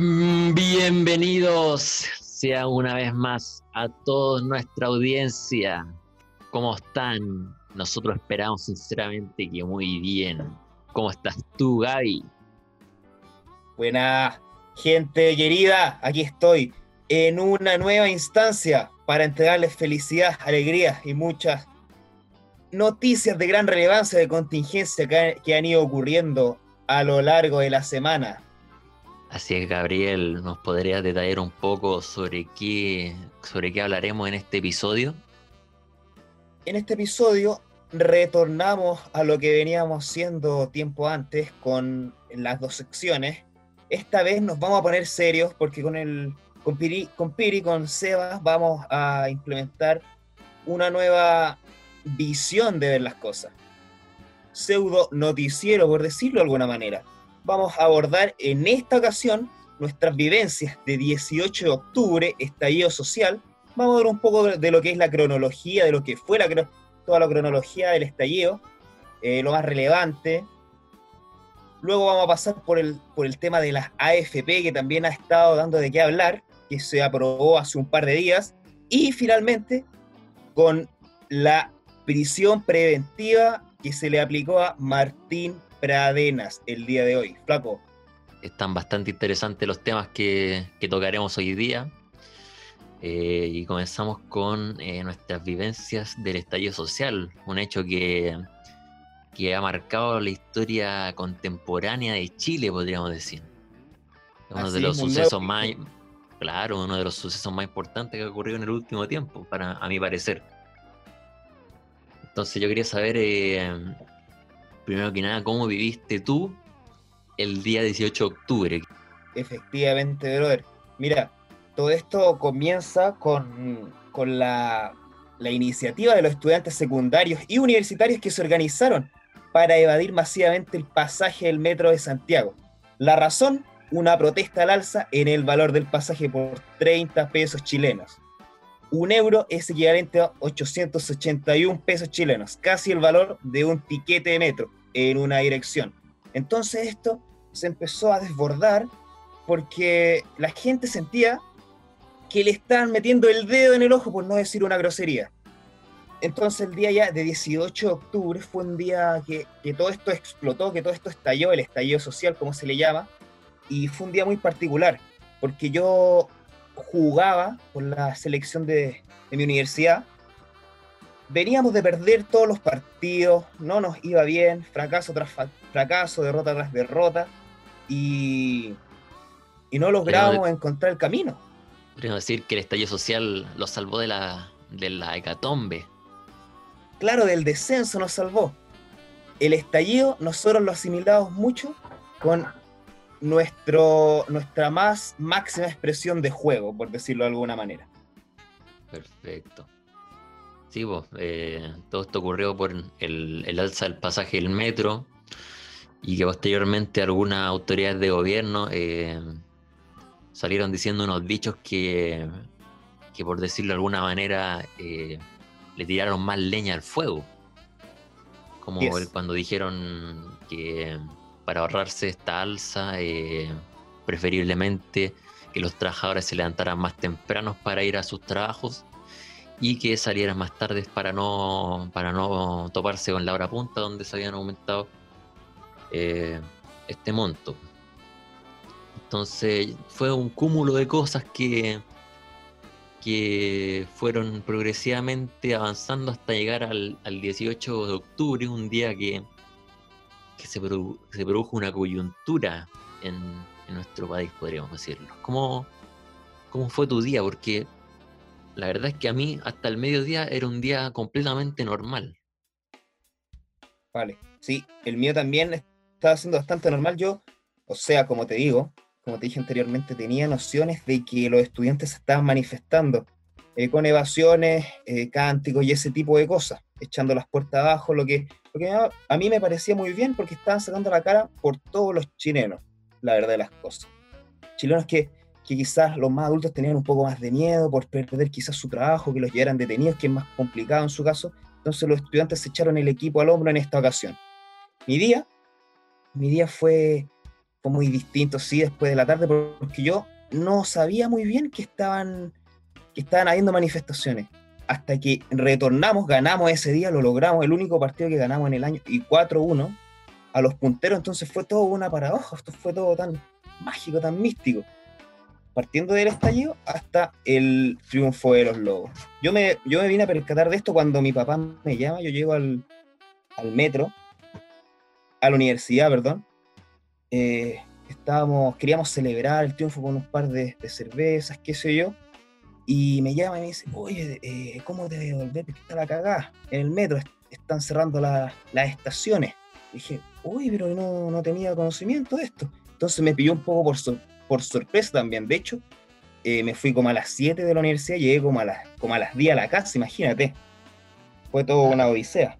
Mm, bienvenidos sea una vez más a toda nuestra audiencia. ¿Cómo están? Nosotros esperamos sinceramente que muy bien. ¿Cómo estás tú, Gaby? Buena gente querida, aquí estoy en una nueva instancia para entregarles felicidad, alegría y muchas noticias de gran relevancia de contingencia que, han ido ocurriendo a lo largo de la semana. Así es, Gabriel, ¿nos podrías detallar un poco sobre qué, sobre qué hablaremos en este episodio? En este episodio retornamos a lo que veníamos haciendo tiempo antes con las dos secciones. Esta vez nos vamos a poner serios porque con el con Piri, con Piri, con Sebas, vamos a implementar una nueva visión de ver las cosas. Pseudo noticiero, por decirlo de alguna manera vamos a abordar en esta ocasión nuestras vivencias de 18 de octubre, estallido social. Vamos a ver un poco de lo que es la cronología, de lo que fue toda la cronología del estallido, eh, lo más relevante. Luego vamos a pasar por el, por el tema de las AFP, que también ha estado dando de qué hablar, que se aprobó hace un par de días. Y finalmente, con la prisión preventiva que se le aplicó a Martín Pradenas el día de hoy. Flaco. Están bastante interesantes los temas que, tocaremos hoy día. Eh, y comenzamos con eh, nuestras vivencias del estallido social, un hecho que, que ha marcado la historia contemporánea de Chile, podríamos decir. Uno de los sucesos más, claro, uno de los sucesos más importantes que ha ocurrido en el último tiempo, para a mi parecer. Entonces yo quería saber eh, primero que nada, ¿cómo viviste tú el día 18 de octubre? Efectivamente, brother. Mira, todo esto comienza con, la, la iniciativa de los estudiantes secundarios y universitarios que se organizaron para evadir masivamente el pasaje del metro de Santiago. La razón, una protesta al alza en el valor del pasaje por 30 pesos chilenos. Un euro es equivalente a 881 pesos chilenos, casi el valor de un tiquete de metro en una dirección. Entonces esto se empezó a desbordar porque la gente sentía que le estaban metiendo el dedo en el ojo, por no decir una grosería. Entonces el día ya de 18 de octubre fue un día que, todo esto explotó, que todo esto estalló, el estallido social, como se le llama, y fue un día muy particular, porque yo jugaba con la selección de, de mi universidad veníamos de perder todos los partidos, no nos iba bien, fracaso tras fracaso, derrota tras derrota, y, y no logramos encontrar el camino. Podríamos decir que el estallido social lo salvó de la, de la hecatombe. Claro, del descenso nos salvó. El estallido nosotros lo asimilamos mucho con nuestro, nuestra más máxima expresión de juego, por decirlo de alguna manera. Perfecto. Sí, eh, todo esto ocurrió por el, alza del pasaje del metro y que posteriormente algunas autoridades de gobierno eh, salieron diciendo unos dichos que, que por decirlo de alguna manera, eh, le tiraron más leña al fuego. Como cuando dijeron que para ahorrarse esta alza, preferiblemente que los trabajadores se levantaran más tempranos para ir a sus trabajos y que salieran más tarde para no, para no toparse con la hora punta donde se habían aumentado eh, este monto. Entonces fue un cúmulo de cosas que, que fueron progresivamente avanzando hasta llegar al, 18 de octubre, un día que, que se, produjo una coyuntura en, nuestro país, podríamos decirlo. ¿Cómo, ¿Cómo fue tu día? Porque la verdad es que a mí hasta el mediodía era un día completamente normal. Vale, sí, el mío también estaba siendo bastante normal. Yo, o sea, como te digo, como te dije anteriormente, tenía nociones de que los estudiantes estaban manifestando eh, con evasiones, eh, cánticos y ese tipo de cosas, echando las puertas abajo, lo que, lo que a mí me parecía muy bien porque estaban sacando la cara por todos los chilenos, la verdad de las cosas. Chilenos que que quizás los más adultos tenían un poco más de miedo por perder quizás su trabajo, que los llevaran detenidos, que es más complicado en su caso. Entonces los estudiantes se echaron el equipo al hombro en esta ocasión. Mi día, mi día fue, fue muy distinto, sí, después de la tarde, porque yo no sabía muy bien que estaban, que estaban habiendo manifestaciones. Hasta que retornamos, ganamos ese día, lo logramos, el único partido que ganamos en el año, y 4-1 a los punteros, entonces fue todo una paradoja, esto fue todo tan mágico, tan místico. Partiendo del estallido hasta el triunfo de los lobos. Yo me, yo me vine a percatar de esto cuando mi papá me llama, yo llego al, al metro, a la universidad, perdón, eh, estábamos, queríamos celebrar el triunfo con un par de, cervezas, qué sé yo, y me llama y me dice, oye, eh, ¿cómo te devolver? Porque está la cagada, en el metro están cerrando las estaciones. dije, uy, pero no, no, tenía conocimiento de esto. Entonces me pilló un poco por, por sorpresa también. De hecho, eh, me fui como a las 7 de la universidad, llegué como a las, como a las 10 a la casa, imagínate. Fue todo una odisea.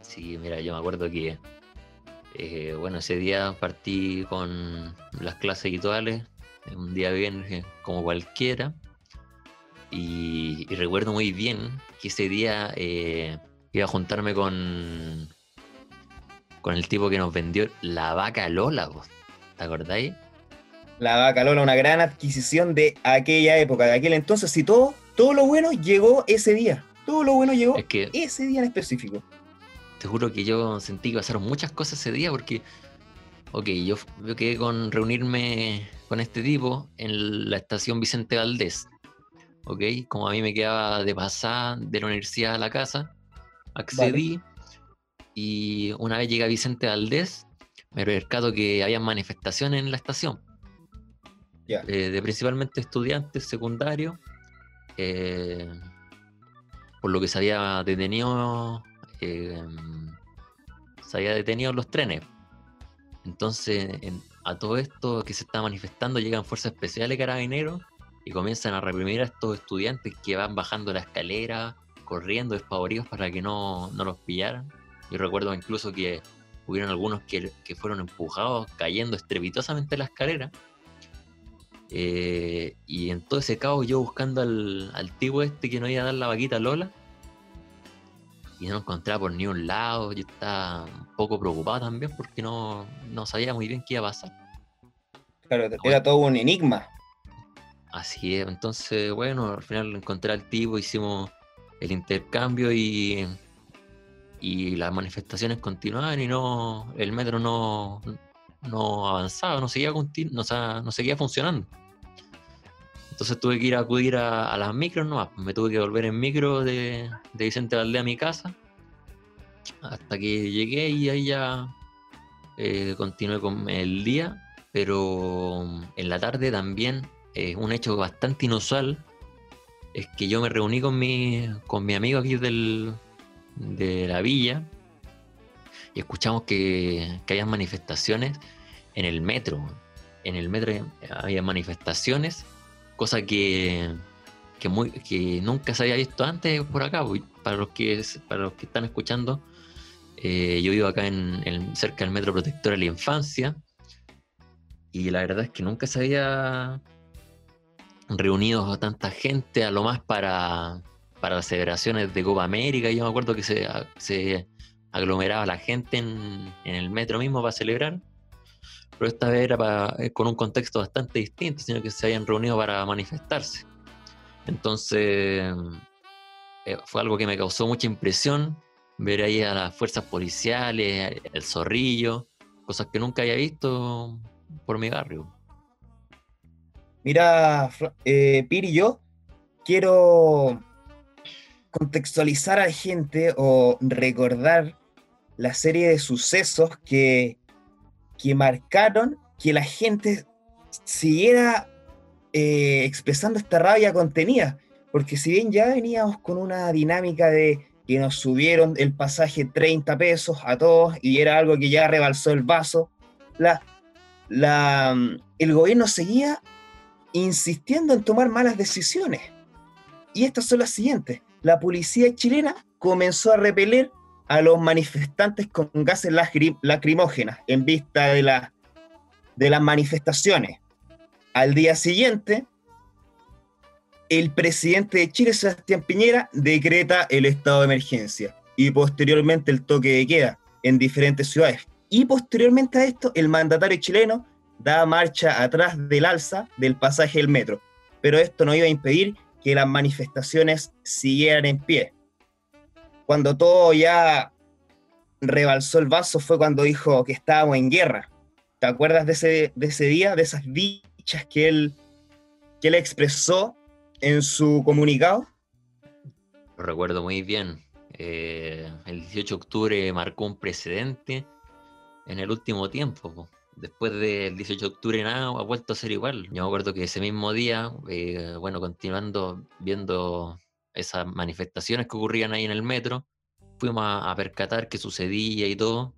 Sí, mira, yo me acuerdo que eh, bueno, ese día partí con las clases habituales, un día bien como cualquiera, y, recuerdo muy bien que ese día eh, iba a juntarme con, con el tipo que nos vendió la vaca Lola, ¿te acordáis? La vaca Lola, una gran adquisición de aquella época, de aquel entonces, y todo, todo lo bueno llegó ese día, todo lo bueno llegó ese día en específico te juro que yo sentí que pasaron muchas cosas ese día porque, ok, yo, yo quedé con reunirme con este tipo en la estación Vicente Valdés, ok, como a mí me quedaba de pasar de la universidad a la casa, accedí y una vez llegué a Vicente Valdés, me percato que había manifestaciones en la estación. Eh, de principalmente estudiantes secundarios, eh, por lo que se había detenido Em, se había detenido los trenes. Entonces, a todo esto que se está manifestando, llegan fuerzas especiales carabineros y comienzan a reprimir a estos estudiantes que van bajando la escalera, corriendo despavoridos para que no, no los pillaran. Yo recuerdo incluso que hubieron algunos que, fueron empujados, cayendo estrepitosamente la escalera. Eh, y en todo ese caos, yo buscando al, al tipo este que no iba a dar la vaquita Lola, y no lo encontraba por ni un lado. Yo estaba un poco preocupado también porque no, sabía muy bien qué iba a pasar. Claro, era todo un enigma. Así es, entonces, bueno, al final encontré al tipo, hicimos el intercambio y, y las manifestaciones continuaban y no el metro no, no avanzaba, no seguía, no, no seguía funcionando. Entonces tuve que ir a acudir a, las micros nomás. Me tuve que volver en micro de, Vicente Valdés a mi casa. Hasta que llegué y ahí ya eh, continué con el día. Pero en la tarde también, es un hecho bastante inusual, es que yo me reuní con mi, con mi amigo aquí del, de la villa y escuchamos que, que había manifestaciones en el metro. En el metro había manifestaciones cosa que, muy, que nunca se había visto antes por acá. Pues, para los que, para los que están escuchando, eh, yo vivo acá en, cerca del Metro Protector de la Infancia y la verdad es que nunca se había reunido tanta gente, a lo más para, para las celebraciones de Copa América. Yo me acuerdo que se, se aglomeraba la gente en, en el metro mismo para celebrar pero esta vez era eh, con un contexto bastante distinto, sino que se habían reunido para manifestarse. Entonces, eh, fue algo que me causó mucha impresión ver ahí a las fuerzas policiales, el zorrillo, cosas que nunca había visto por mi barrio. Mira, eh, Piri, yo quiero contextualizar a la gente o recordar la serie de sucesos que que marcaron que la gente siguiera eh, expresando esta rabia contenida, porque si bien ya veníamos con una dinámica de que nos subieron el pasaje 30 pesos a todos y era algo que ya rebalsó el vaso, la, la, el gobierno seguía insistiendo en tomar malas decisiones. Y estas son las siguientes. La policía chilena comenzó a repeler a los manifestantes con gases lacrimógenas en vista de, la, de las manifestaciones. Al día siguiente, el presidente de Chile, Sebastián Piñera, decreta el estado de emergencia y posteriormente el toque de queda en diferentes ciudades. Y posteriormente a esto, el mandatario chileno da marcha atrás del alza del pasaje del metro. Pero esto no iba a impedir que las manifestaciones siguieran en pie. Cuando todo ya rebalsó el vaso fue cuando dijo que estábamos en guerra. ¿Te acuerdas de ese, de ese día, de esas dichas que él, que expresó en su comunicado? Lo recuerdo muy bien. Eh, el 18 de octubre marcó un precedente en el último tiempo. Después del 18 de octubre nada ha vuelto a ser igual. Yo me acuerdo que ese mismo día, eh, bueno, continuando viendo esas manifestaciones que ocurrían ahí en el metro, fuimos a, percatar qué sucedía y todo.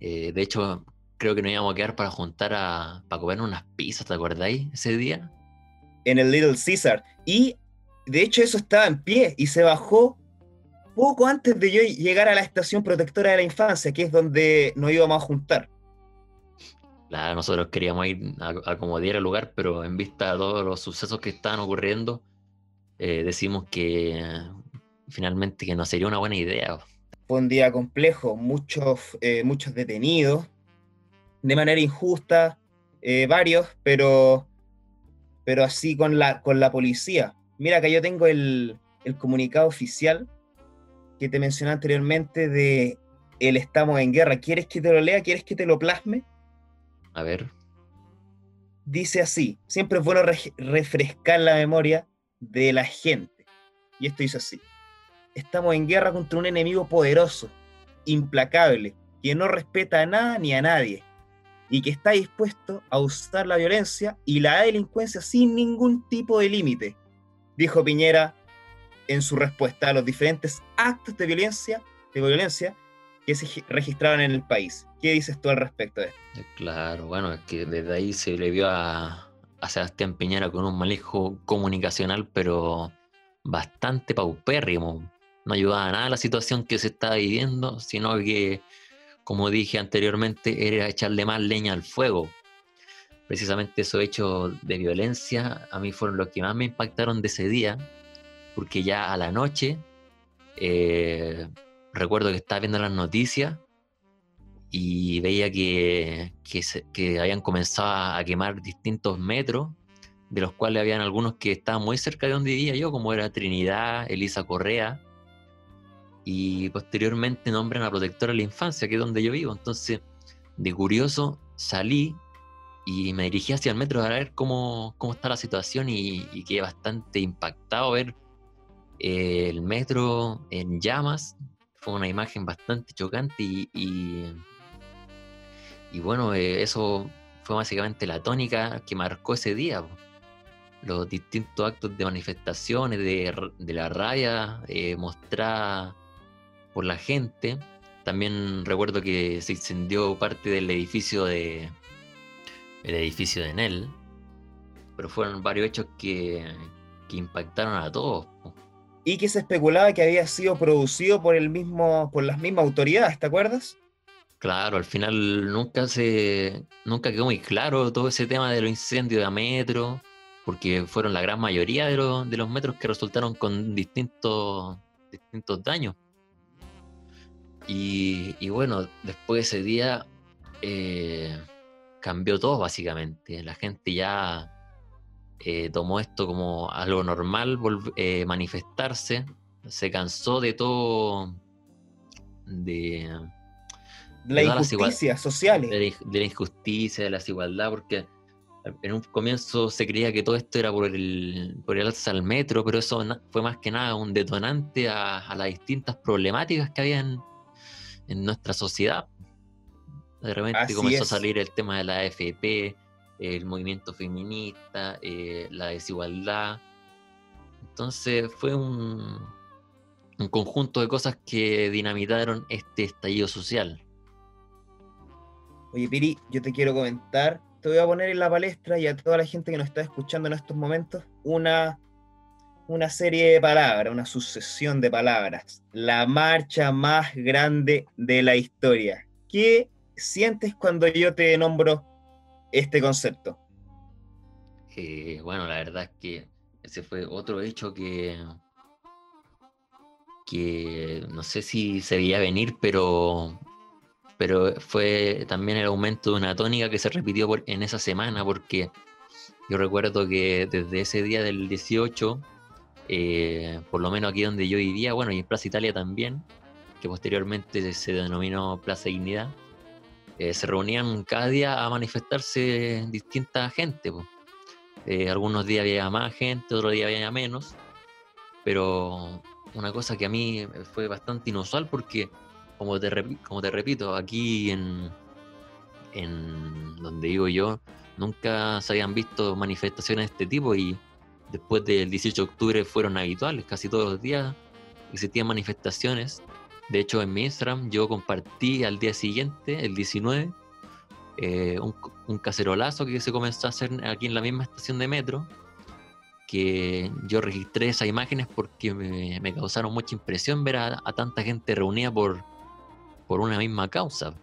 Eh, de hecho, creo que nos íbamos a quedar para juntar a, para comer unas pizzas, ¿te acordáis? Ese día. En el Little Caesar. Y de hecho eso estaba en pie y se bajó poco antes de yo llegar a la estación protectora de la infancia, que es donde nos íbamos a juntar. Claro, nosotros queríamos ir a, acomodar el lugar, pero en vista de todos los sucesos que estaban ocurriendo, eh, decimos que finalmente que no sería una buena idea. Fue un día complejo, muchos, eh, muchos detenidos, de manera injusta, eh, varios, pero, pero así con la, con la policía. Mira, que yo tengo el, el comunicado oficial que te mencioné anteriormente de el estamos en guerra. ¿Quieres que te lo lea? ¿Quieres que te lo plasme? A ver. Dice así, siempre es bueno refrescar la memoria de la gente. Y esto dice así. Estamos en guerra contra un enemigo poderoso, implacable, que no respeta a nada ni a nadie, y que está dispuesto a usar la violencia y la delincuencia sin ningún tipo de límite, dijo Piñera en su respuesta a los diferentes actos de violencia, de violencia que se registraron en el país. ¿Qué dices tú al respecto de esto? Eh, claro, bueno, es que desde ahí se le vio a, Sebastián Piñera con un manejo comunicacional, pero bastante paupérrimo. No ayudaba a nada la situación que se estaba viviendo, sino que, como dije anteriormente, era echarle más leña al fuego. Precisamente esos hechos de violencia a mí fueron los que más me impactaron de ese día, porque ya a la noche eh, recuerdo que estaba viendo las noticias y veía que, que, habían comenzado a quemar distintos metros, de los cuales habían algunos que estaban muy cerca de donde vivía yo, como era Trinidad, Elisa Correa, y posteriormente nombran a Protectora de la Infancia, que es donde yo vivo. Entonces, de curioso, salí y me dirigí hacia el metro para ver cómo, cómo está la situación y, y quedé bastante impactado ver eh, el metro en llamas. Fue una imagen bastante chocante y y bueno, eh, eso fue básicamente la tónica que marcó ese día. Los distintos actos de manifestaciones, de, la raya eh, mostrada por la gente. También recuerdo que se incendió parte del edificio de el edificio de Enel. Pero fueron varios hechos que, que impactaron a todos. Y que se especulaba que había sido producido por el mismo, por las mismas autoridades, ¿te acuerdas? Claro, al final nunca se, nunca quedó muy claro todo ese tema de los incendios de metro, porque fueron la gran mayoría de, los, de los metros que resultaron con distintos, distintos daños. Y, bueno, después de ese día eh, cambió todo básicamente. La gente ya eh, tomó esto como algo normal, eh, manifestarse, se cansó de todo, de de la injusticia social. De, la injusticia, de la desigualdad, porque en un comienzo se creía que todo esto era por el, por el alza al metro, pero eso fue más que nada un detonante a, las distintas problemáticas que había en, nuestra sociedad. De repente comenzó a salir el tema de la AFP, el movimiento feminista, eh, la desigualdad. Entonces fue un, un conjunto de cosas que dinamitaron este estallido social. Oye, Piri, yo te quiero comentar, te voy a poner en la palestra y a toda la gente que nos está escuchando en estos momentos una, una serie de palabras, una sucesión de palabras. La marcha más grande de la historia. ¿Qué sientes cuando yo te nombro este concepto? Eh, bueno, la verdad es que ese fue otro hecho que, que no sé si se veía venir, pero pero fue también el aumento de una tónica que se repitió en esa semana, porque yo recuerdo que desde ese día del 18, eh, por lo menos aquí donde yo vivía, bueno, y en Plaza Italia también, que posteriormente se denominó Plaza Dignidad, eh, se reunían cada día a manifestarse distinta gente. Eh, algunos días había más gente, otros días había menos, pero una cosa que a mí fue bastante inusual porque, como te, como te repito, aquí en, en donde vivo yo, nunca se habían visto manifestaciones de este tipo y después del 18 de octubre fueron habituales, casi todos los días existían manifestaciones de hecho, en mi Instagram yo compartí al día siguiente, el 19, eh, un, cacerolazo que se comenzó a hacer aquí en la misma estación de metro, que yo registré esas imágenes porque me, causaron mucha impresión ver a, tanta gente reunida por, por una misma causa.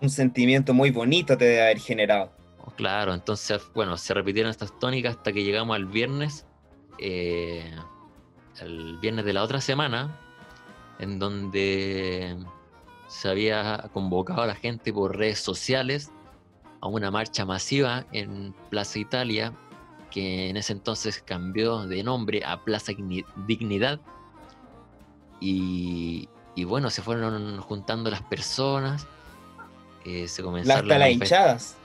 Un sentimiento muy bonito te debe haber generado. Oh, claro, entonces, bueno, se repitieron estas tónicas hasta que llegamos al viernes, eh, el viernes de la otra semana, en donde se había convocado a la gente por redes sociales a una marcha masiva en Plaza Italia, que en ese entonces cambió de nombre a Plaza Dignidad. Y, bueno, se fueron juntando las personas, eh, se comenzaron Hasta las hinchadas.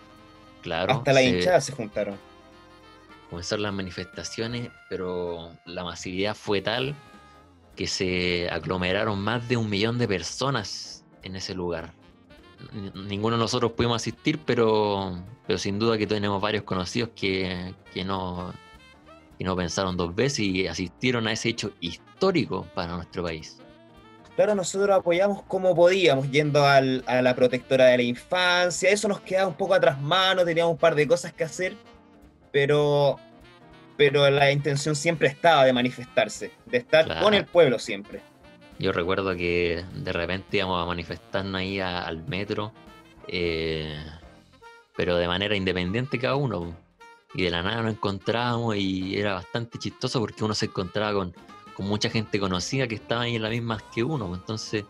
Claro. Hasta las hinchadas se juntaron. Comenzaron las manifestaciones, pero la masividad fue tal que se aglomeraron más de un millón de personas en ese lugar. Ninguno de nosotros pudimos asistir, pero, pero sin duda que tenemos varios conocidos que, no, no pensaron dos veces y asistieron a ese hecho histórico para nuestro país. Claro, nosotros apoyamos como podíamos, yendo a la protectora de la infancia, eso nos quedaba un poco atrás mano, teníamos un par de cosas que hacer, pero pero la intención siempre estaba de manifestarse, de estar con el pueblo siempre. Yo recuerdo que de repente íbamos a manifestarnos ahí al metro, eh, pero de manera independiente cada uno. Y de la nada nos encontrábamos y era bastante chistoso porque uno se encontraba con, con mucha gente conocida que estaba ahí en la misma que uno. Entonces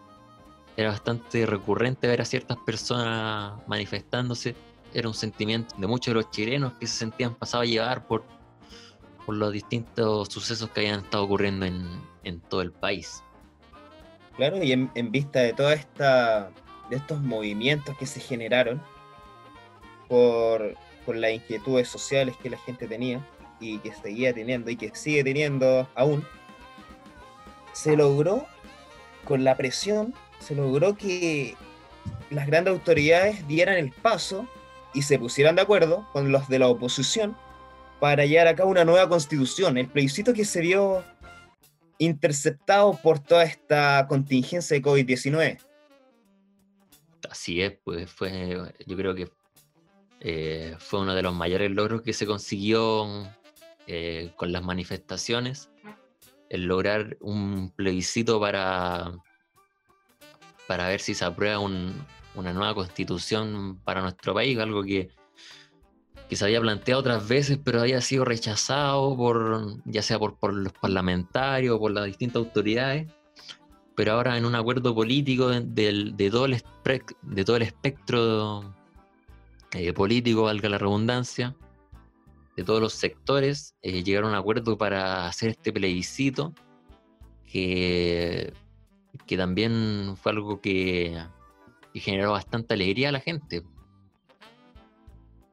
era bastante recurrente ver a ciertas personas manifestándose. Era un sentimiento de muchos de los chilenos que se sentían pasados a llevar por, por los distintos sucesos que hayan estado ocurriendo en, todo el país. Claro, y en, vista de toda esta de estos movimientos que se generaron por, por las inquietudes sociales que la gente tenía y que seguía teniendo y que sigue teniendo aún, se logró con la presión, se logró que las grandes autoridades dieran el paso y se pusieran de acuerdo con los de la oposición para llevar a cabo una nueva constitución. El plebiscito que se vio interceptado por toda esta contingencia de COVID-19. Así es, pues fue, yo creo que eh, fue uno de los mayores logros que se consiguió eh, con las manifestaciones, el lograr un plebiscito para, para ver si se aprueba una nueva constitución para nuestro país, algo que que se había planteado otras veces, pero había sido rechazado por, ya sea por, por los parlamentarios o por las distintas autoridades. Pero ahora en un acuerdo político de, todo, el de todo el espectro eh, político, valga la redundancia, de todos los sectores, eh, llegaron a un acuerdo para hacer este plebiscito, que, que también fue algo que generó bastante alegría a la gente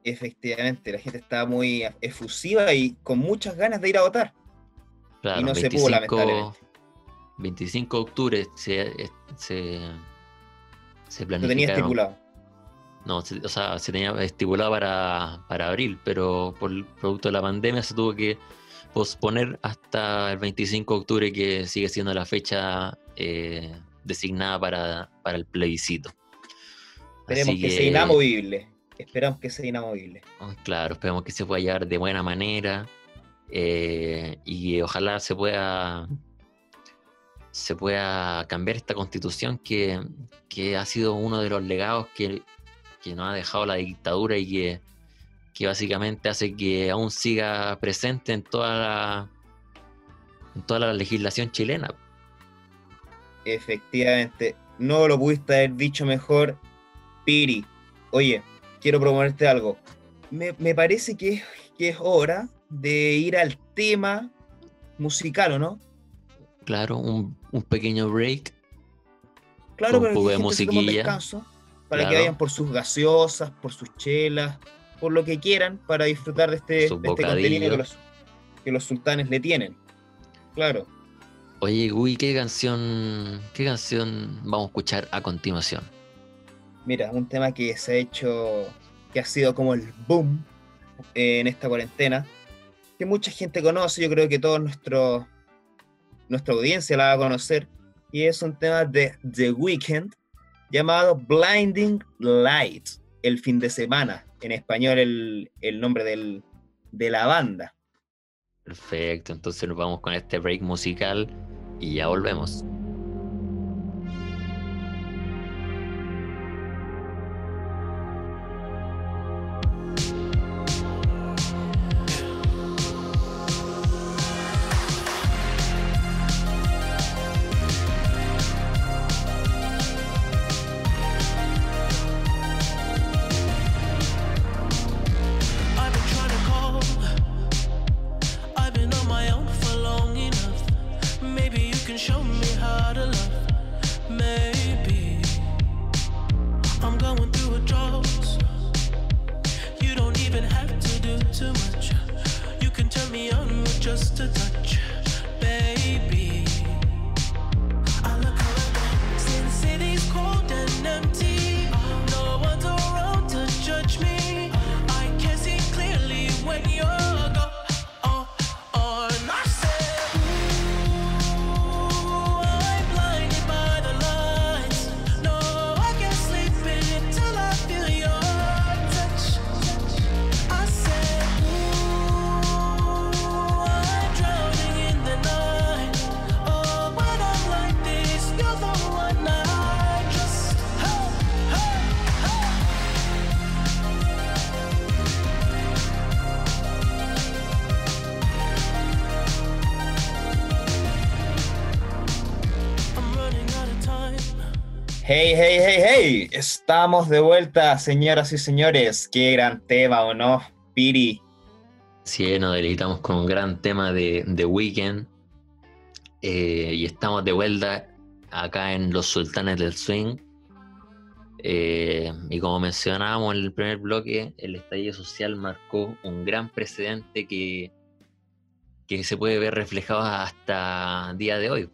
Efectivamente, la gente estaba muy efusiva y con muchas ganas de ir a votar. y no se pudo, lamentablemente. 25 de octubre se, se, se planificó. tenía estipulado. No, o sea, se tenía estipulado para, para abril, pero por el producto de la pandemia se tuvo que posponer hasta el 25 de octubre, que sigue siendo la fecha eh, designada para, para el plebiscito. Esperemos que, que sea inamovible esperamos que sea inamovible. Oh, claro, esperamos que se pueda llevar de buena manera eh, y ojalá se pueda se pueda cambiar esta constitución que, ha sido uno de los legados que, nos ha dejado la dictadura y que, que, básicamente hace que aún siga presente en toda la, en toda la legislación chilena. Efectivamente. no lo pudiste haber dicho mejor. Piri, oye, quiero proponerte algo. Me, parece que, que es hora de ir al tema musical, ¿o no? Claro, un, pequeño break. Claro, pero un de musiquilla. para que vayan por sus gaseosas, por sus chelas, por lo que quieran para disfrutar de este, este contenido que los, sultanes le tienen. Claro. Oye, Gui, ¿qué canción, ¿qué canción vamos a escuchar a continuación? Mira, un tema que se ha hecho, que ha sido como el boom en esta cuarentena, que mucha gente conoce, yo creo que toda nuestra audiencia la va a conocer, y es un tema de The Weeknd llamado Blinding Light, el fin de semana, en español el, nombre de la banda. Perfecto, entonces nos vamos con este break musical y ya volvemos. Estamos de vuelta, señoras y señores. Qué gran tema, ¿o no? Piri. Sí, nos deleitamos con un gran tema de, The Weekend. Eh, y estamos de vuelta acá en Los Sultanes del Swing. Eh, y como mencionábamos en el primer bloque, el estallido social marcó un gran precedente que, que se puede ver reflejado hasta día de hoy.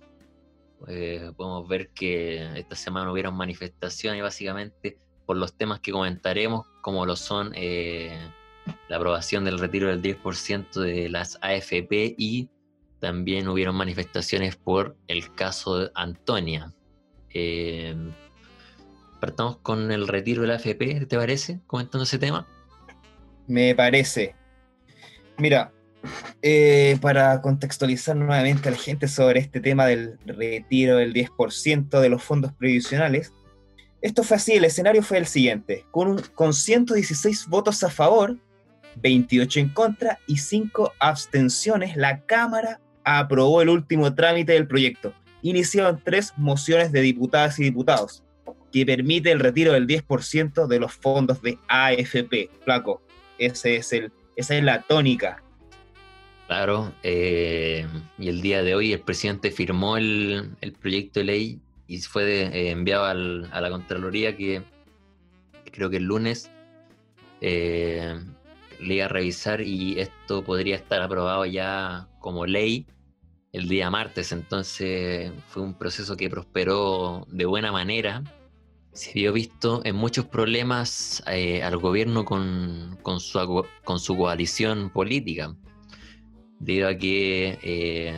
Eh, podemos ver que esta semana hubieron manifestaciones básicamente por los temas que comentaremos, como lo son eh, la aprobación del retiro del 10% de las AFP y también hubieron manifestaciones por el caso de Antonia. Eh, partamos con el retiro de la AFP, ¿te parece? Comentando ese tema. Me parece. Mira, eh, para contextualizar nuevamente a la gente sobre este tema del retiro del 10% de los fondos previsionales, esto fue así, el escenario fue el siguiente, con, con 116 votos a favor, 28 en contra y 5 abstenciones, la Cámara aprobó el último trámite del proyecto. Iniciaron tres mociones de diputadas y diputados que permite el retiro del 10% de los fondos de AFP. Flaco, esa es la tónica Claro, eh, y el día de hoy el presidente firmó el, proyecto de ley y fue eh, enviado a la Contraloría que creo que el lunes eh, le iba a revisar y esto podría estar aprobado ya como ley el día martes. Entonces fue un proceso que prosperó de buena manera. Se vio visto en muchos problemas al gobierno con, con, su, con su coalición política debido a que, eh,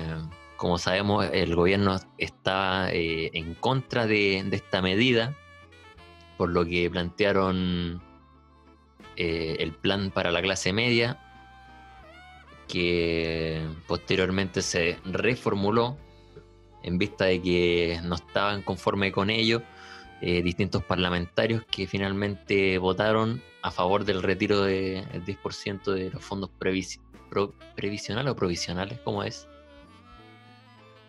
como sabemos, el gobierno está eh, en contra de, esta medida, por lo que plantearon eh, el plan para la clase media, que posteriormente se reformuló en vista de que no estaban conforme con ello distintos parlamentarios que finalmente votaron a favor del retiro del 10% de los fondos previstos previsional o provisionales? ¿Cómo es?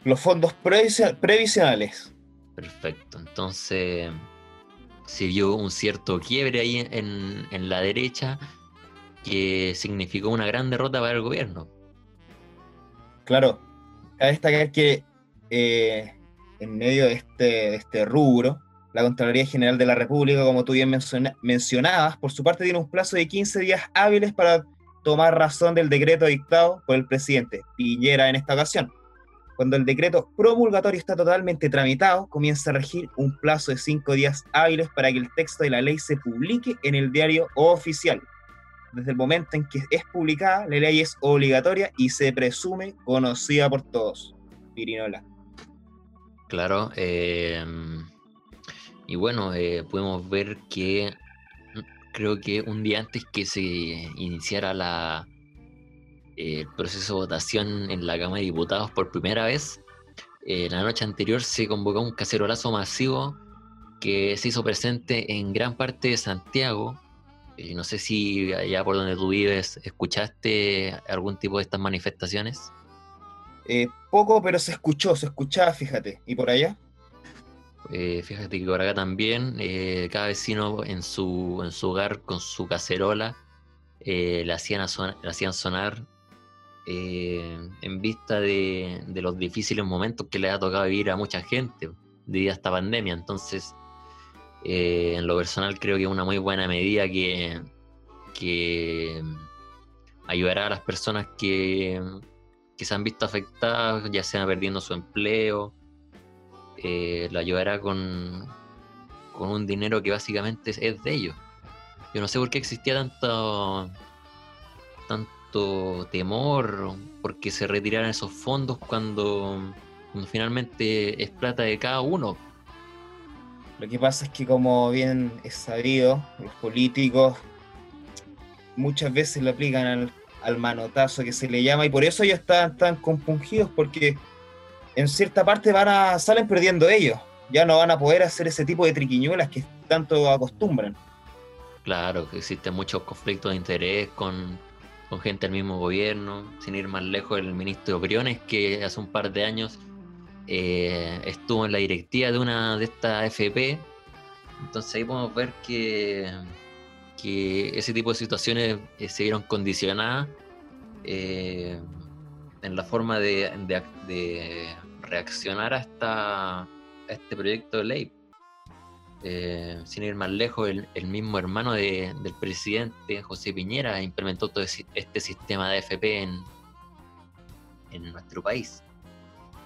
Los fondos previsionales. Perfecto. Entonces, se vio un cierto quiebre ahí en, en la derecha que significó una gran derrota para el gobierno. Claro, a destacar que eh, en medio de este, de este rubro, la Contraloría General de la República, como tú bien mencionabas, por su parte tiene un plazo de 15 días hábiles para tomar razón del decreto dictado por el presidente Piñera en esta ocasión. Cuando el decreto promulgatorio está totalmente tramitado, comienza a regir un plazo de cinco días hábiles para que el texto de la ley se publique en el diario oficial. Desde el momento en que es publicada, la ley es obligatoria y se presume conocida por todos. Pirinola. Claro, eh, y bueno, eh, podemos ver que creo que un día antes que se iniciara la, el proceso de votación en la Cámara de Diputados por primera vez, eh, la noche anterior se convocó un cacerolazo masivo que se hizo presente en gran parte de Santiago. Eh, no sé si allá por donde tú vives escuchaste algún tipo de estas manifestaciones. Eh, poco, pero se escuchó, se escuchaba, fíjate. ¿Y por allá? Fíjate que por acá también, cada vecino en su, en su hogar con su cacerola le, hacían le hacían sonar eh, en vista de, los difíciles momentos que le ha tocado vivir a mucha gente debido a esta pandemia. Entonces, eh, en lo personal creo que es una muy buena medida que, que ayudará a las personas que, se han visto afectadas, ya sea perdiendo su empleo, eh, lo ayudará con, con un dinero que básicamente es de ellos. Yo no sé por qué existía tanto, tanto temor porque se retiraran esos fondos cuando, finalmente es plata de cada uno. Lo que pasa es que como bien es sabido, los políticos muchas veces lo aplican al, manotazo que se le llama y por eso ellos están tan compungidos porque en cierta parte van a, salen perdiendo ellos. Ya no van a poder hacer ese tipo de triquiñuelas que tanto acostumbran. Claro, que existen muchos conflictos de interés con con gente del mismo gobierno, sin ir más lejos, el ministro Briones, que hace un par de años eh, estuvo en la directiva de una de estas FP. Entonces ahí podemos ver que, que ese tipo de situaciones eh, se vieron condicionadas eh, en la forma de, reaccionar a este proyecto de ley. Eh, sin ir más lejos, el, mismo hermano del presidente, José Piñera, implementó todo este sistema de FP en, en nuestro país.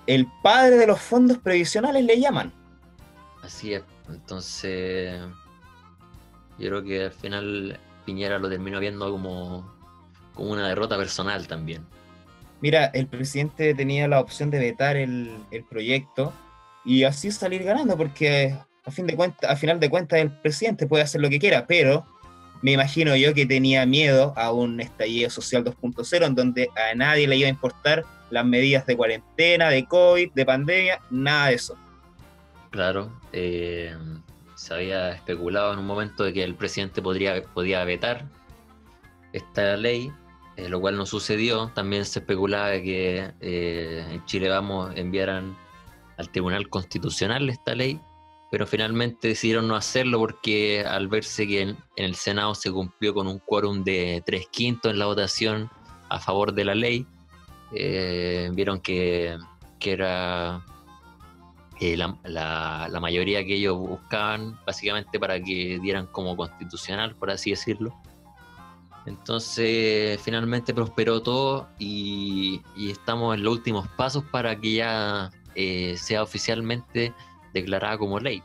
El padre de los fondos previsionales le llaman. Así es, entonces yo creo que al final Piñera lo terminó viendo como, como una derrota personal también. Mira, el presidente tenía la opción de vetar el, el proyecto y así salir ganando, porque a, fin de cuenta, a final de cuentas el presidente puede hacer lo que quiera, pero me imagino yo que tenía miedo a un estallido social 2.0 en donde a nadie le iba a importar las medidas de cuarentena, de COVID, de pandemia, nada de eso. Claro, eh, se había especulado en un momento de que el presidente podría, podía vetar esta ley, eh, lo cual no sucedió. También se especulaba que eh, en Chile Vamos enviaran al Tribunal Constitucional esta ley pero finalmente decidieron no hacerlo porque al verse que en, el Senado se cumplió con un quórum de tres quintos en la votación a favor de la ley, eh, vieron que, era eh, la, la, mayoría que ellos buscaban básicamente para que dieran como constitucional, por así decirlo. Entonces finalmente prosperó todo y, estamos en los últimos pasos para que ya eh, sea oficialmente declarada como ley.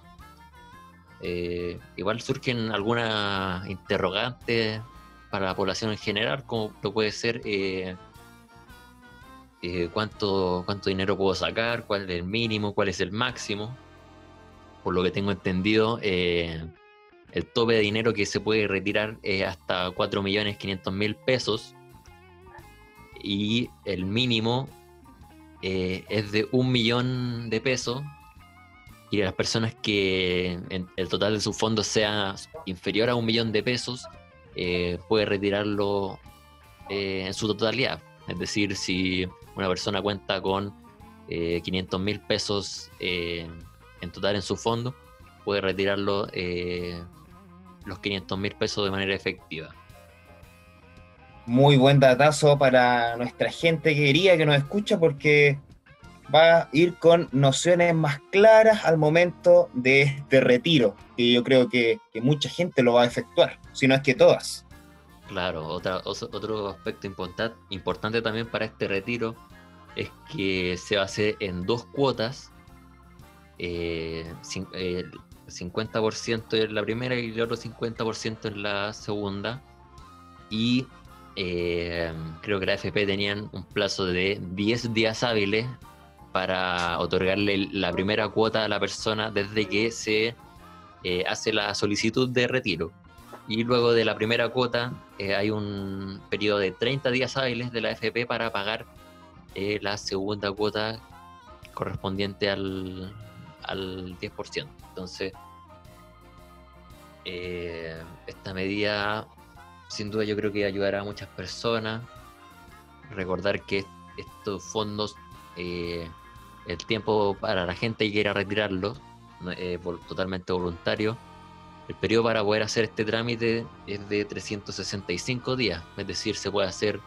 Eh, igual surgen algunas interrogantes para la población en general, como lo puede ser eh, cuánto, cuánto dinero puedo sacar, cuál es el mínimo, cuál es el máximo. Por lo que tengo entendido, el tope de dinero que se puede retirar es hasta 4.500.000 pesos y el mínimo es de un millón de pesos y las personas que el total de sus fondos sea inferior a un millón de pesos, eh, puede retirarlo eh, en su totalidad. Es decir, si una persona cuenta con 500 eh, mil pesos en total en su fondo, puede retirarlo eh, los 500 mil pesos de manera efectiva. Muy buen datazo para nuestra gente querida que nos escucha porque va a ir con nociones más claras al momento de este retiro, que yo creo que, mucha gente lo va a efectuar, si no es que todas. Claro, otra, otro aspecto importante también para este retiro es que se va a hacer en dos cuotas, eh, 50% en la primera y el otro 50% en la segunda. Y eh, creo que la FP tenían un plazo de 10 días hábiles para otorgarle la primera cuota a la persona desde que se eh, hace la solicitud de retiro. Y luego de la primera cuota eh, hay un periodo de 30 días hábiles de la FP para pagar la segunda cuota correspondiente al, al 10%. Entonces, eh, esta medida sin duda yo creo que ayudará a muchas personas. Recordar que estos fondos, eh, el tiempo para la gente que quiera retirarlos, eh, totalmente voluntario. El periodo para poder hacer este trámite es de 365 días, es decir, se puede hacer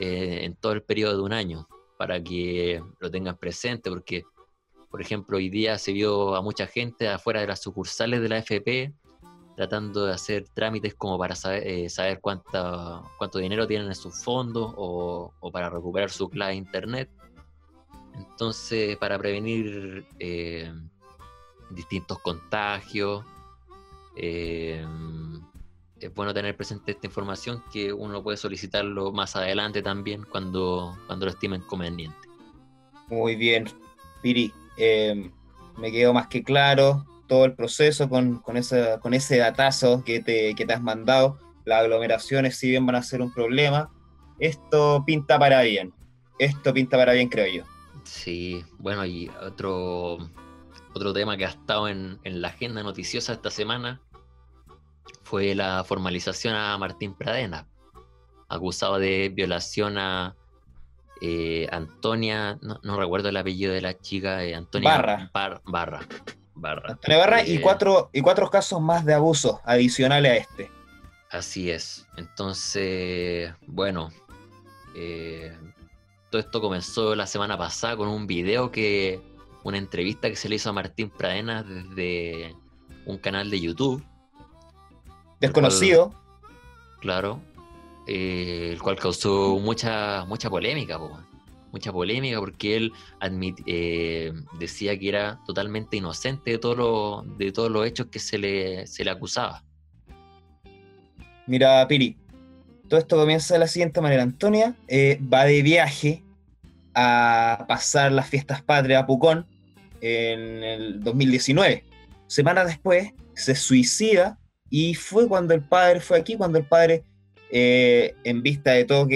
en todo el periodo de un año, para que lo tengan presente, porque por ejemplo, hoy día se vio a mucha gente afuera de las sucursales de la FP tratando de hacer trámites como para saber, eh, saber cuánta, cuánto dinero tienen en sus fondos o, para recuperar su clave internet. Entonces, para prevenir eh, distintos contagios, eh, es bueno tener presente esta información que uno puede solicitarlo más adelante también cuando, cuando lo estimen conveniente. Muy bien, Piri. Eh, me quedó más que claro todo el proceso con, con, ese, con ese datazo que te, que te has mandado. Las aglomeraciones, si bien van a ser un problema, esto pinta para bien. Esto pinta para bien, creo yo. Sí, bueno, y otro, otro tema que ha estado en, en la agenda noticiosa esta semana fue la formalización a Martín Pradena, acusado de violación a eh, Antonia, no, recuerdo el apellido de la chica, eh, Antonia Barra. Barra. Barra. Antonia Barra y, eh, cuatro, y cuatro casos más de abuso adicionales a este. Así es. Entonces, bueno, todo esto comenzó la semana pasada con un video que, una entrevista que se le hizo a Martín Pradena desde un canal de YouTube. Desconocido. claro, eh, el cual causó mucha, mucha polémica, mucha polémica porque él eh, decía que era totalmente inocente de, todo de todos los hechos que se le, se le acusaba. Mira, Piri, todo esto comienza de la siguiente manera. Antonia eh, va de viaje a pasar las fiestas patrias a Pucón en el 2019. Semanas después se suicida y fue cuando el padre fue aquí, cuando el padre eh, en vista de todo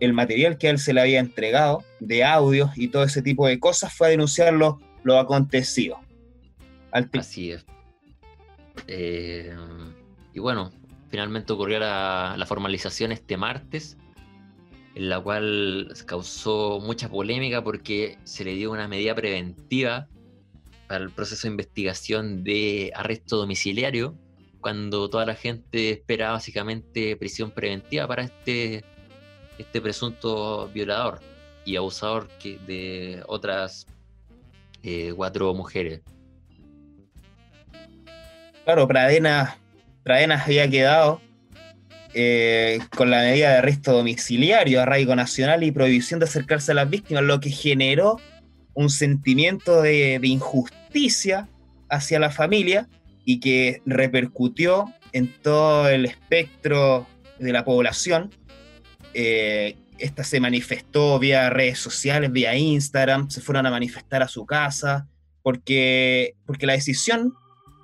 el material que él se le había entregado, de audios y todo ese tipo de cosas, fue a denunciar lo, acontecido. Así es. Eh, y bueno, finalmente ocurrió la, la, formalización este martes, en la cual causó mucha polémica porque se le dio una medida preventiva para el proceso de investigación de arresto domiciliario cuando toda la gente espera básicamente prisión preventiva para este, este presunto violador y abusador de otras eh, cuatro mujeres. Claro, Pradena, Pradena había quedado eh, con la medida de arresto domiciliario, arraigo nacional y prohibición de acercarse a las víctimas, lo que generó un sentimiento de injusticia hacia la familia y que repercutió en todo el espectro de la población. Eh, esta se manifestó vía redes sociales, vía Instagram, se fueron a manifestar a su casa, porque, porque la decisión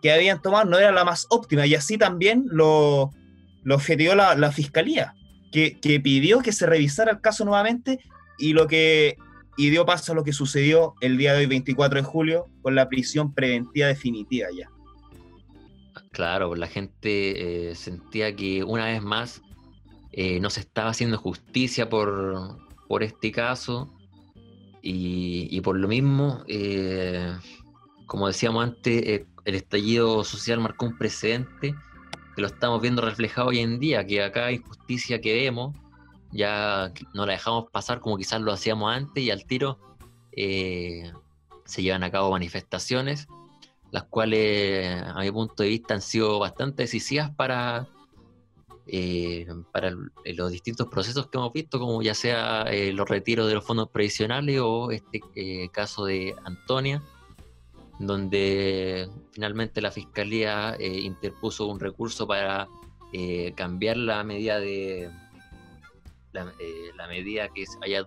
que habían tomado no era la más óptima y así también lo, lo objetó la, fiscalía, que, que, pidió que se revisara el caso nuevamente y lo que y dio paso a lo que sucedió el día de hoy, 24 de julio, con la prisión preventiva definitiva ya. Claro, la gente eh, sentía que una vez más eh, no se estaba haciendo justicia por, por este caso y, por lo mismo, eh, como decíamos antes, el estallido social marcó un precedente que lo estamos viendo reflejado hoy en día, que acá injusticia que vemos, ya no la dejamos pasar como quizás lo hacíamos antes y al tiro se llevan a cabo manifestaciones, las cuales a mi punto de vista han sido bastante decisivas para, eh, para los distintos procesos que hemos visto, como ya sea eh, los retiros de los fondos previsionales o este caso de Antonia donde finalmente la Fiscalía interpuso un recurso para cambiar la medida de, eh, la, medida que, haya,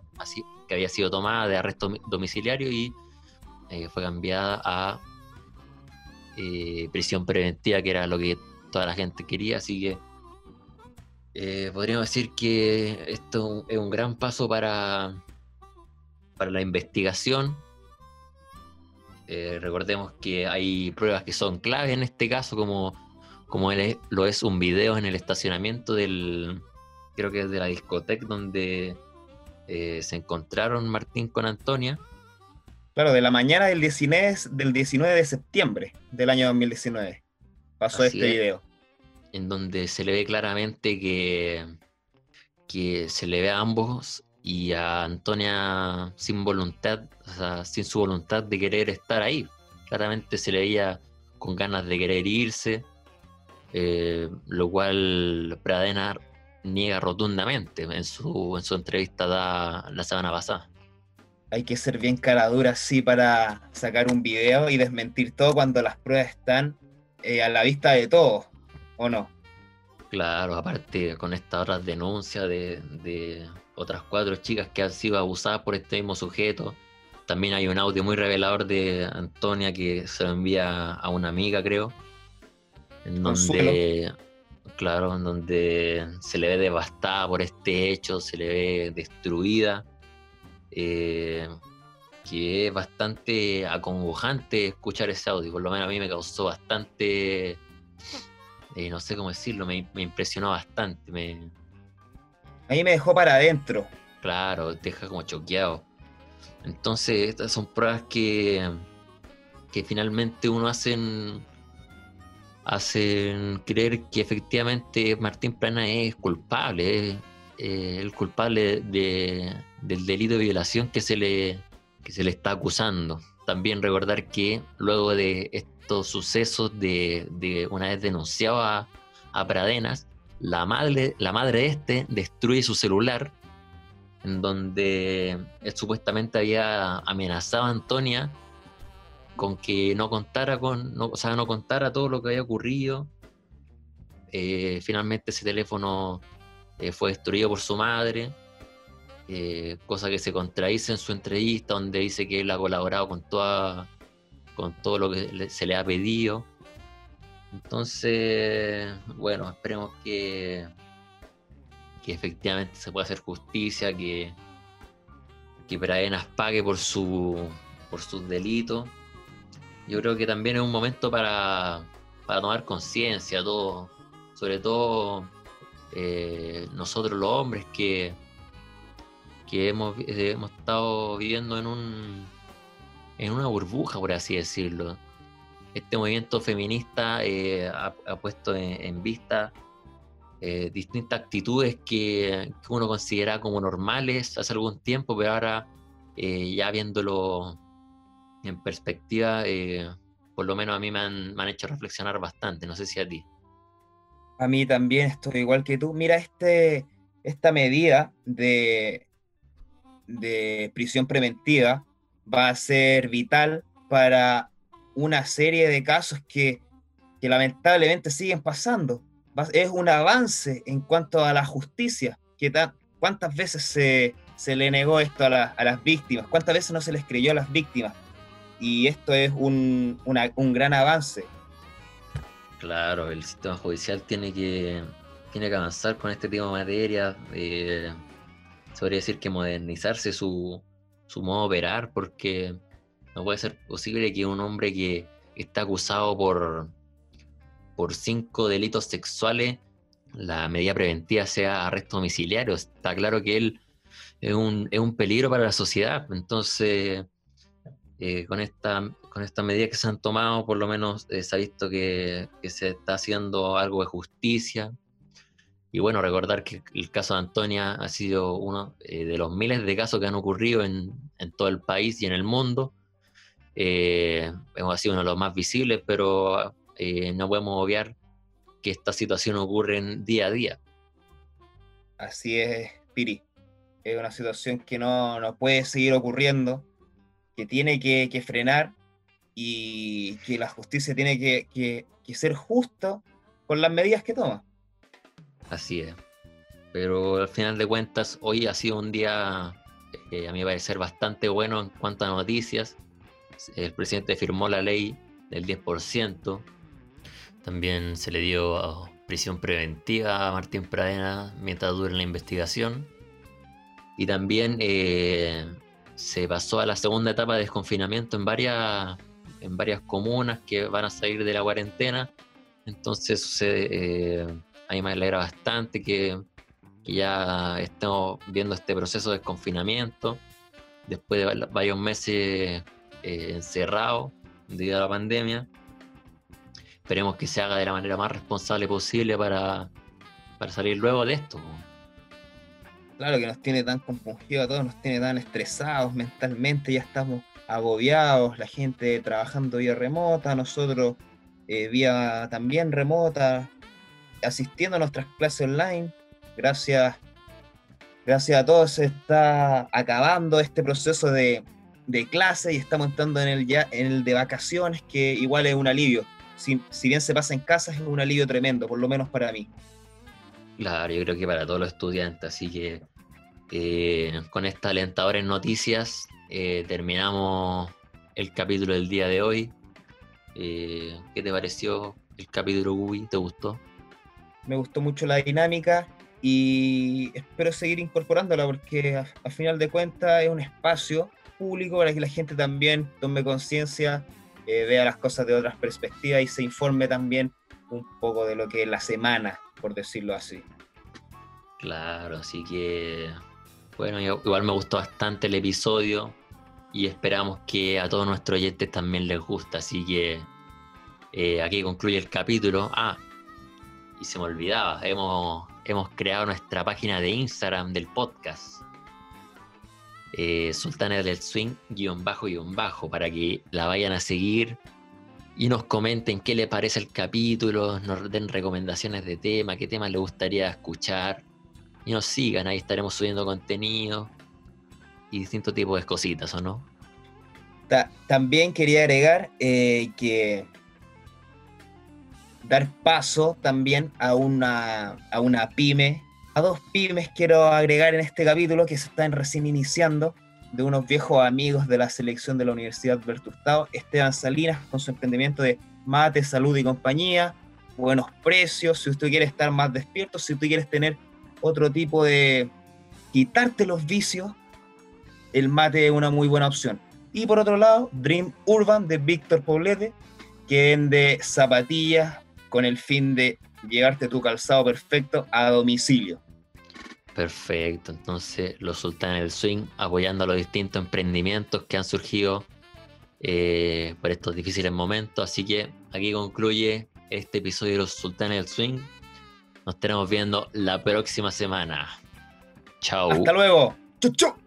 que había sido tomada de arresto domiciliario y eh, fue cambiada a eh, prisión preventiva, que era lo que toda la gente quería. Así que podríamos decir que esto es un gran paso para, para la investigación. recordemos que hay pruebas que son claves en este caso, como, como lo es un video en el estacionamiento del, creo que es de la discoteca donde eh, se encontraron Martín con Antonia. Claro, de la mañana del 19, del 19 de septiembre del año 2019 pasó este video. En donde se le ve claramente que, que se le ve a ambos y a Antonia sin voluntad, o sea, sin su voluntad de querer estar ahí. Claramente se le veía con ganas de querer irse, eh, lo cual Pradena niega rotundamente en su, en su entrevista da, la semana pasada. Hay que ser bien cara dura, sí, para sacar un video y desmentir todo cuando las pruebas están eh, a la vista de todos, ¿o no? Claro, aparte con esta otra denuncia de, de otras cuatro chicas que han sido abusadas por este mismo sujeto. También hay un audio muy revelador de Antonia que se lo envía a una amiga, creo, en donde claro, en donde se le ve devastada por este hecho, se le ve destruida, eh, que es bastante acongojante escuchar ese audio, por lo menos a mí me causó bastante, eh, no sé cómo decirlo, me, impresionó bastante. Me... A mí me dejó para adentro. Claro, te deja como choqueado. Entonces, estas son pruebas que, que finalmente uno hace en, hacen creer que efectivamente Martín Plana es culpable, es eh, el culpable de, del delito de violación que se, le, que se le está acusando. También recordar que luego de estos sucesos de, de una vez denunciado a, Pradenas, la madre, la madre de este destruye su celular en donde él supuestamente había amenazado a Antonia con que no contara con, no, o sea, no contara todo lo que había ocurrido. Eh, finalmente ese teléfono eh, fue destruido por su madre, eh, cosa que se contradice en su entrevista donde dice que él ha colaborado con toda, con todo lo que se le ha pedido. Entonces, bueno, esperemos que, que efectivamente se pueda hacer justicia, que, que Praenas pague por su por sus delitos yo creo que también es un momento para, tomar conciencia, todo, sobre todo eh, nosotros los hombres que, que hemos, eh, hemos estado viviendo en un en una burbuja, por así decirlo. Este movimiento feminista eh, ha, puesto en, vista distintas actitudes que, uno considera como normales hace algún tiempo, pero ahora ya viéndolo en perspectiva, por lo menos a mí me han, hecho reflexionar bastante, no sé si a ti. A mí también estoy igual que tú. Mira, este, esta medida de, de prisión preventiva va a ser vital para una serie de casos que, lamentablemente siguen pasando. Es un avance en cuanto a la justicia. Que ¿Cuántas veces se, le negó esto a, a, las víctimas? ¿Cuántas veces no se les creyó a las víctimas? y esto es un, gran avance. Claro, el sistema judicial tiene que, tiene que avanzar con este tipo de materia, eh, se podría decir que modernizarse su, modo de operar, porque no puede ser posible que un hombre que está acusado por, por cinco delitos sexuales, la medida preventiva sea arresto domiciliario. Está claro que él es un, es un peligro para la sociedad. Entonces, eh, con, esta, con estas medidas que se han tomado, por lo menos eh, se ha visto que, se está haciendo algo de justicia. Y bueno, recordar que el caso de Antonia ha sido uno eh, de los miles de casos que han ocurrido en, todo el país y en el mundo. hemos sido uno de los más visibles, pero no podemos obviar que esta situación ocurre día a día. Así es, Piri. Es una situación que no, no puede seguir ocurriendo que tiene que, frenar y que la justicia tiene que, ser justa con las medidas que toma. Así es. Pero al final de cuentas, hoy ha sido un día, eh, a mi parecer, bastante bueno en cuanto a noticias. El presidente firmó la ley del 10%. También se le dio prisión preventiva a Martín Pradena mientras dure la investigación. Y también eh, se pasó a la segunda etapa de desconfinamiento en varias, en varias comunas que van a salir de la cuarentena. Entonces, eh, a mí me alegra bastante que, ya estemos viendo este proceso de desconfinamiento después de varios meses eh, encerrados debido a la pandemia. Esperemos que se haga de la manera más responsable posible para, para salir luego de esto claro, que nos tiene tan compungidos a todos, nos tiene tan estresados mentalmente, ya estamos agobiados, la gente trabajando vía remota, nosotros eh, vía también remota, asistiendo a nuestras clases online. Gracias, gracias a todos se está acabando este proceso de, de clase y estamos entrando en el, ya, en el de vacaciones, que igual es un alivio. Si, si bien se pasa en casa, es un alivio tremendo, por lo menos para mí. Claro, yo creo que para todos los estudiantes, así que eh, con estas alentadoras noticias eh, terminamos el capítulo del día de hoy. Eh, ¿Qué te pareció el capítulo Gubi? ¿Te gustó? Me gustó mucho la dinámica y espero seguir incorporándola porque a, final de cuentas es un espacio público para que la gente también tome conciencia, vea las cosas de otras perspectivas y se informe también un poco de lo que es la semana, por decirlo así. Claro, así que bueno, igual me gustó bastante el episodio y esperamos que a todos nuestros oyentes también les guste. Así que eh, aquí concluye el capítulo. Ah, y se me olvidaba, hemos, hemos creado nuestra página de Instagram del podcast. Eh, Sultanes del Swing, guion bajo, guion bajo, para que la vayan a seguir y nos comenten qué les parece el capítulo, nos den recomendaciones de tema, qué temas les gustaría escuchar y nos sigan, ahí estaremos subiendo contenido y distintos tipos de cositas, ¿o no? también quería agregar eh, que dar paso también a una, a una pyme, a dos pymes quiero agregar en este capítulo que se están recién iniciando, de unos viejos amigos de la selección de la Universidad Bertustado, Esteban Salinas con su emprendimiento de mate, salud y compañía, buenos precios, si usted quiere estar más despierto, si usted quieres tener otro tipo de quitarte los vicios, el mate es una muy buena opción. Y por otro lado, Dream Urban de Víctor Poblete, que vende zapatillas con el fin de llevarte tu calzado perfecto a domicilio. Perfecto, entonces los sultanes del swing apoyando a los distintos emprendimientos que han surgido eh, por estos difíciles momentos. Así que aquí concluye este episodio de los sultanes del swing. Nos estaremos viendo la próxima semana. Chao. Hasta luego. Chau, chau.